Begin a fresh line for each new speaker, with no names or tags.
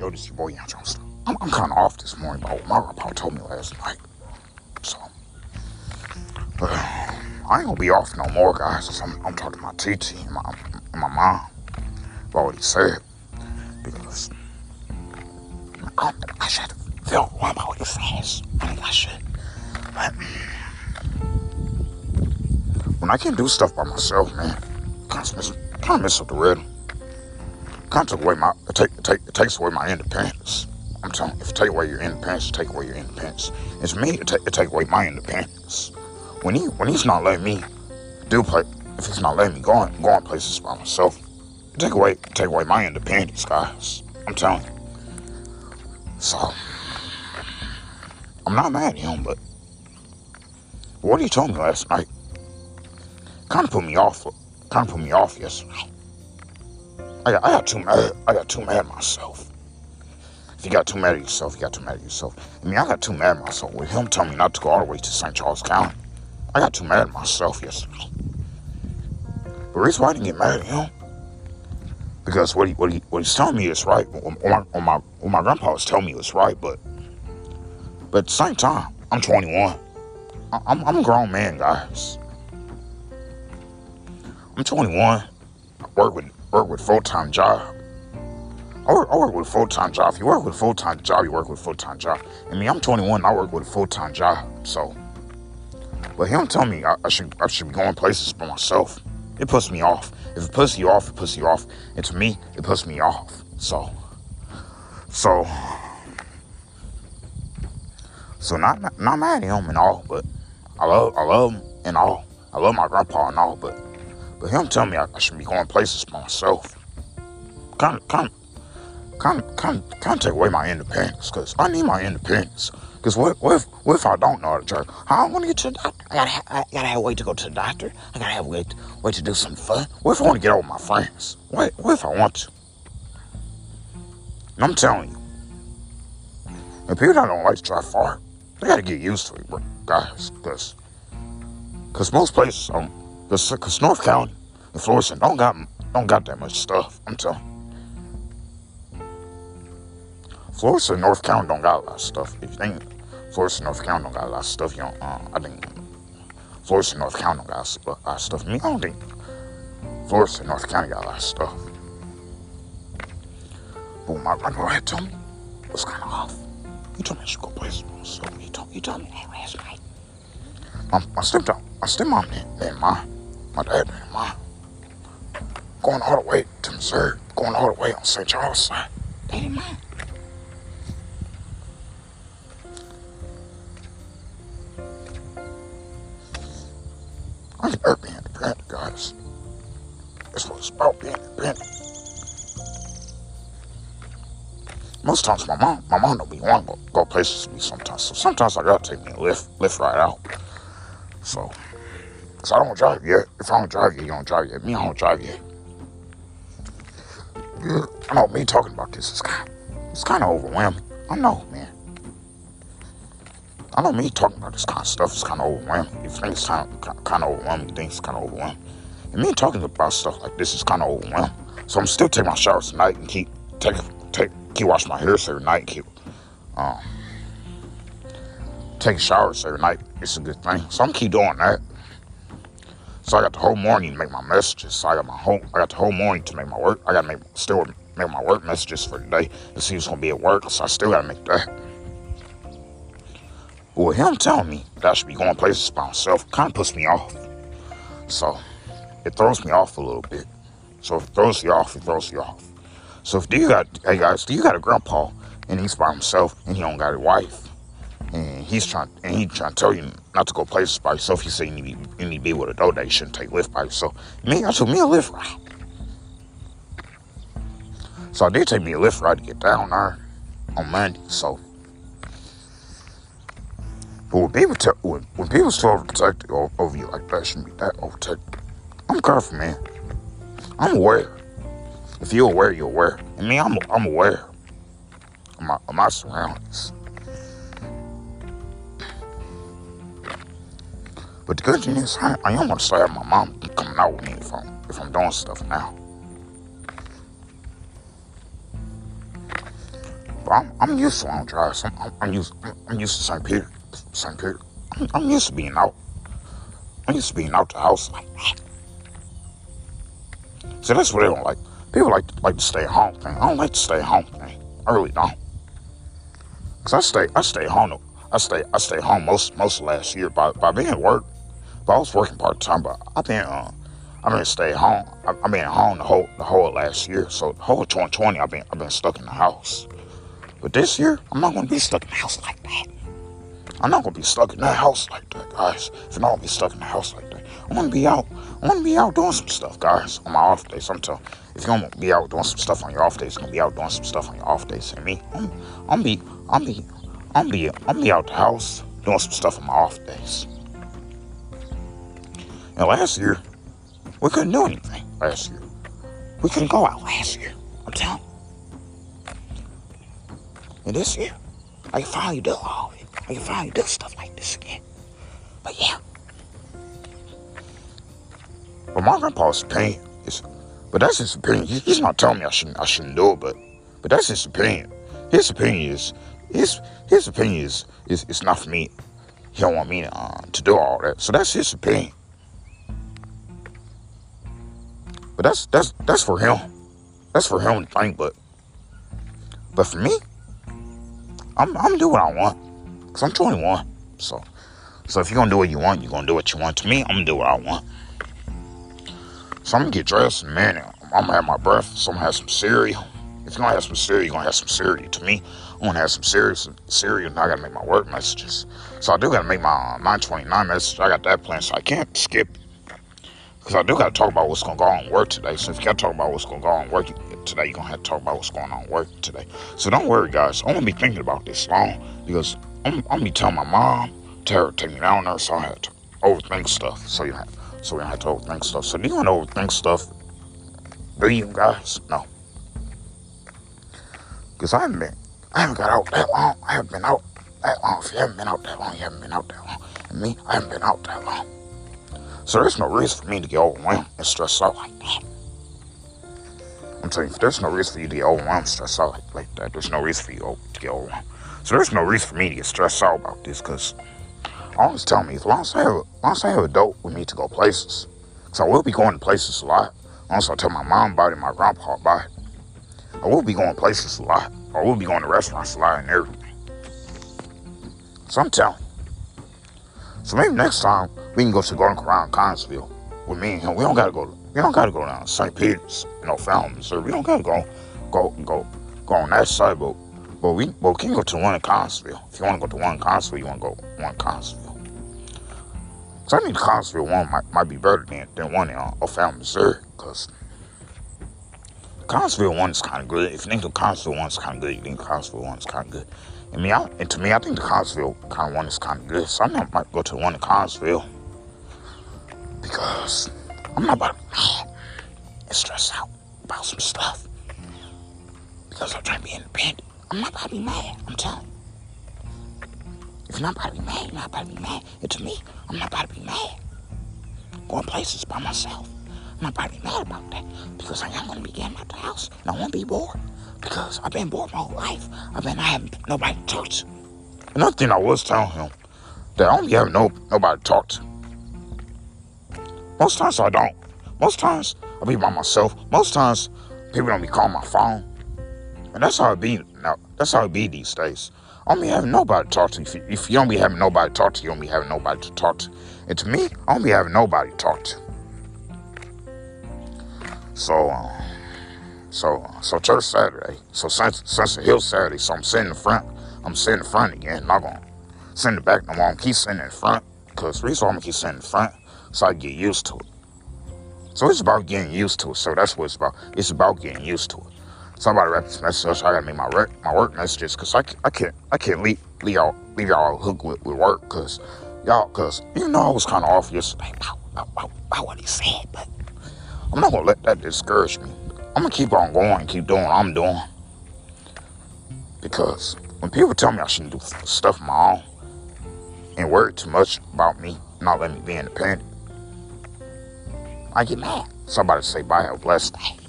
Yo, this your boy Young Johnson. I'm, I'm kind of off this morning, but my grandpa told me last night. So, uh, I ain't gonna be off no more, guys. I'm, I'm talking to my TT and my, and my mom. I've already said because I, I should feel one about it fast. I think I should. But when I can't do stuff by myself, man, kind of miss, kind of mess up the rhythm. Kind of take away my, it, take, it, take, it takes away my independence. I'm telling you, if you take away your independence, take away your independence. It's me, it, take, take away my independence. When he, when he's not letting me do play, if he's not letting me go on, go on places by myself, take away, take away my independence, guys. I'm telling you. So, I'm not mad at him, but what he told me last night kind of put me off. Kind of put me off yesterday. I got, I got too mad. I got too mad at myself. If you got too mad at yourself, you got too mad at yourself. I mean, I got too mad at myself with him telling me not to go all the way to St. Charles County. I got too mad at myself yesterday. The reason why I didn't get mad at him, because what he what he what he's telling me is right. What my what my, what my grandpa was telling me was right, but but at the same time, I'm 21. I'm I'm a grown man, guys. I'm 21. I work with work with full time job. I work, I work with full time job. If you work with full time job, you work with full time job. I mean, I'm 21. I work with a full time job. So, but him tell me I, I, should I should be going places by myself. It puts me off. If it puts you off, it puts you off. And to me, it puts me off. So, so, so not not mad at him and all, but I love I love him and all. I love my grandpa and all, but but him telling me I, I should be going places myself. Kind of, kind of, kind of, kind of, kind take away my independence, cause I need my independence. Cause what, what if, what if I don't know how to drive? How am gonna get to the doctor? I gotta, ha- I gotta have a way to go to the doctor. I gotta have a way, to, way to do something fun. What if I want to get out with my friends? What, what if I want to? And I'm telling you, and people that don't like to drive far, they gotta get used to it, bro, guys. Cause, cause most places, um, cause, cause North County and Florissant don't got, don't got that much stuff. I'm telling. you. Florissant, North County don't got a lot of stuff. If you think Florissant, North County don't got a lot of stuff, you don't. Uh, I think Florissant, North County don't got a lot of stuff. Mean, I don't think Florissant, North County got a lot of stuff. But my grandpa had told me it was kind of off. He told me I should go places by myself. He told, he told me that last night. My, my stepdad, my stepmom didn't mind. My dad didn't mind. Going all the way to Missouri, going all the way on St. Charles side. They didn't mind. I can never be independent, guys. That's what it's about being independent. Most times my mom, my mom don't be wanting to go places with me sometimes. So sometimes I gotta take me a Lyft, Lyft right out. So, cause I don't drive yet. If I don't drive yet, you don't drive yet. Me, I don't drive yet. I know me talking about this is kind, it's kind of overwhelming. I know, man. I know me talking about this kind of stuff is kind of overwhelming. Think it's kind of, kind of overwhelming. It's kind of overwhelming. And me talking about stuff like this is kind of overwhelming. So I'm still taking my showers tonight and keep take take keep washing my hair every night. Keep um taking showers every night. It's a good thing. So I'm keep doing that. So I got the whole morning to make my messages. I got my whole I got the whole morning to make my work. I gotta make still make my work messages for today to see who's gonna be at work. So I still gotta make that. With him telling me that I should be going places by myself kind of puts me off. So it throws me off a little bit. So if it throws you off, it throws you off. So if you got hey guys, do you got a grandpa and he's by himself and he don't got a wife and he's trying and he trying to tell you not to go places by yourself. He said you need, you need to be with a donate. You shouldn't take Lyft by yourself. Me, I took me a Lyft ride. So I did take me a Lyft ride to get down there on Monday. So but when people tell when, when people start overprotective over, you like that, shouldn't be that overprotective. I'm careful, man. I'm aware. If you're aware, you're aware. And me, I'm I'm aware of my, of my surroundings. But the good thing is, I, I gonna say my mom coming out with me if I'm if I'm doing stuff now. But I'm, I'm used to long drives. I'm, I'm, I'm used I'm, I'm used to St. Peter. St. Peter. I'm, I'm used to being out. I'm used to being out the house like that. So that's what they don't like. People like to, like to stay home thing. I don't like to stay home thing. I really don't. Cause I stay I stay home. I stay I stay home most most last year by by being at work. But I was working part time. But I've been uh, I've been stay home. I, I've been home the whole the whole last year. So the whole 2020 I've been I've been stuck in the house. But this year I'm not gonna be stuck in the house like that. I'm not gonna be stuck in that house like that, guys. If I'm not gonna be stuck in the house like that, I'm gonna be out. I'm gonna be out doing some stuff, guys. On my off days, I'm telling. If you're gonna be out doing some stuff on your off days, gonna be out doing some stuff on your off days. And me, I'm, I'm be, I'm be, I'm be, I'm be out the house doing some stuff on my off days. And last year, we couldn't do anything. Last year, we couldn't go out last year. I'm telling. you. And this year, I can finally do all of it. I can finally do stuff like this again. But yeah. But my grandpa's opinion is, but that's his opinion. He's not telling me I shouldn't, I shouldn't do it, but, but that's his opinion. His opinion is, his, his opinion is, is, it's not for me. He don't want me to, uh, to do all that. So that's his opinion. But that's, that's, that's for him. That's for him to think, but, but for me, I'm, I'm do what I want. Cause I'm 21. So, so if you're gonna do what you want, you're gonna do what you want. To me, I'm gonna do what I want. So I'm gonna get dressed a. I'm gonna have my breakfast. I'm gonna have some cereal. If you're gonna have some cereal, you're gonna have some cereal. To me, I'm gonna have some cereal. Some Cereal. And I gotta make my work messages. So I do gotta make my uh, 929 message. I got that plan, so I can't skip. Because I do gotta talk about what's gonna go on work today. So if you gotta talk about what's gonna go on work today, you're gonna have to talk about what's going on work today. So don't worry, guys. I'm gonna be thinking about this long because I'm, I'm gonna be telling my mom, tell her to take me down there, so I have to overthink stuff. So you have so we don't have to overthink stuff. So do you want to overthink stuff? Do you guys? No. Because I haven't been, I haven't got out that long. I haven't been out that long. If you haven't been out that long, you haven't been out that long. And me, I haven't been out that long. So there's no reason for me to get overwhelmed and stressed out like that. I'm telling you, there's no reason for you to get overwhelmed and stressed out like, that. There's no reason for you to get overwhelmed. So there's no reason for me to get stressed out about this because always tell me as long as I have, as long as I have a dope with me to go places, because I will be going to places a lot. Also, I tell my mom about it, my grandpa about it. I will be going places a lot. I will be going to restaurants a lot and everything. So I'm telling. So maybe next time we can go to Golden Corral in Connersville with me and him. We don't gotta go. We don't gotta go down St. Peters, you know, Missouri. We don't gotta go, go, go, go on that side, but but we, but we can go to one in Connersville. If you want to go to one in Connersville, you want to go one in Connersville. So I think the Connersville one might, might be better than, than one in uh, O'Fallon, Missouri, because Connersville one is kind of good. If you think the one is kind of good, you think the Connersville one is kind of good. And me, I, and to me, I think the Connersville kind of one is kind of good. So I might go to the one in Connersville because I'm not about to stress out about some stuff because I'm trying to be independent. I'm not about to be mad. I'm telling you. If you're not about to be mad, you're not about to be mad. And to me, I'm not about to be mad. Going places by myself. Be mad about that. Because I am going to be getting out the house. And I won't be bored. Because I've been bored my whole life. I've been, I have nobody to talk to. Another thing I was telling him, that I don't having no, nobody to talk to. Most times I don't. Most times I be by myself. Most times people don't be calling my phone. And that's how it be now. That's how it be these days. I don't be having nobody to talk to. If you, if you don't be having nobody to talk to, you don't be having nobody to talk to. And to me, I don't be having nobody to talk to. So, uh, so, so church Saturday. So since since the Hill Saturday. So I'm sitting in front. I'm sitting in front again. Not gonna in the back no more. I'm keep sitting in front because reason I'm gonna keep sitting in front so I get used to it. So it's about getting used to it. So that's what it's about. It's about getting used to it somebody write this message, so I gotta make my work my work messages because I, I can't I can't leave, leave y'all leave y'all hook with, with work because y'all because you know I was kind of off yesterday about what he said, but I'm not gonna let that discourage me. I'm gonna keep on going, keep doing what I'm doing because when people tell me I shouldn't do stuff my own and worry too much about me, not let me be independent, I get mad. Somebody say bye, have a blessed day.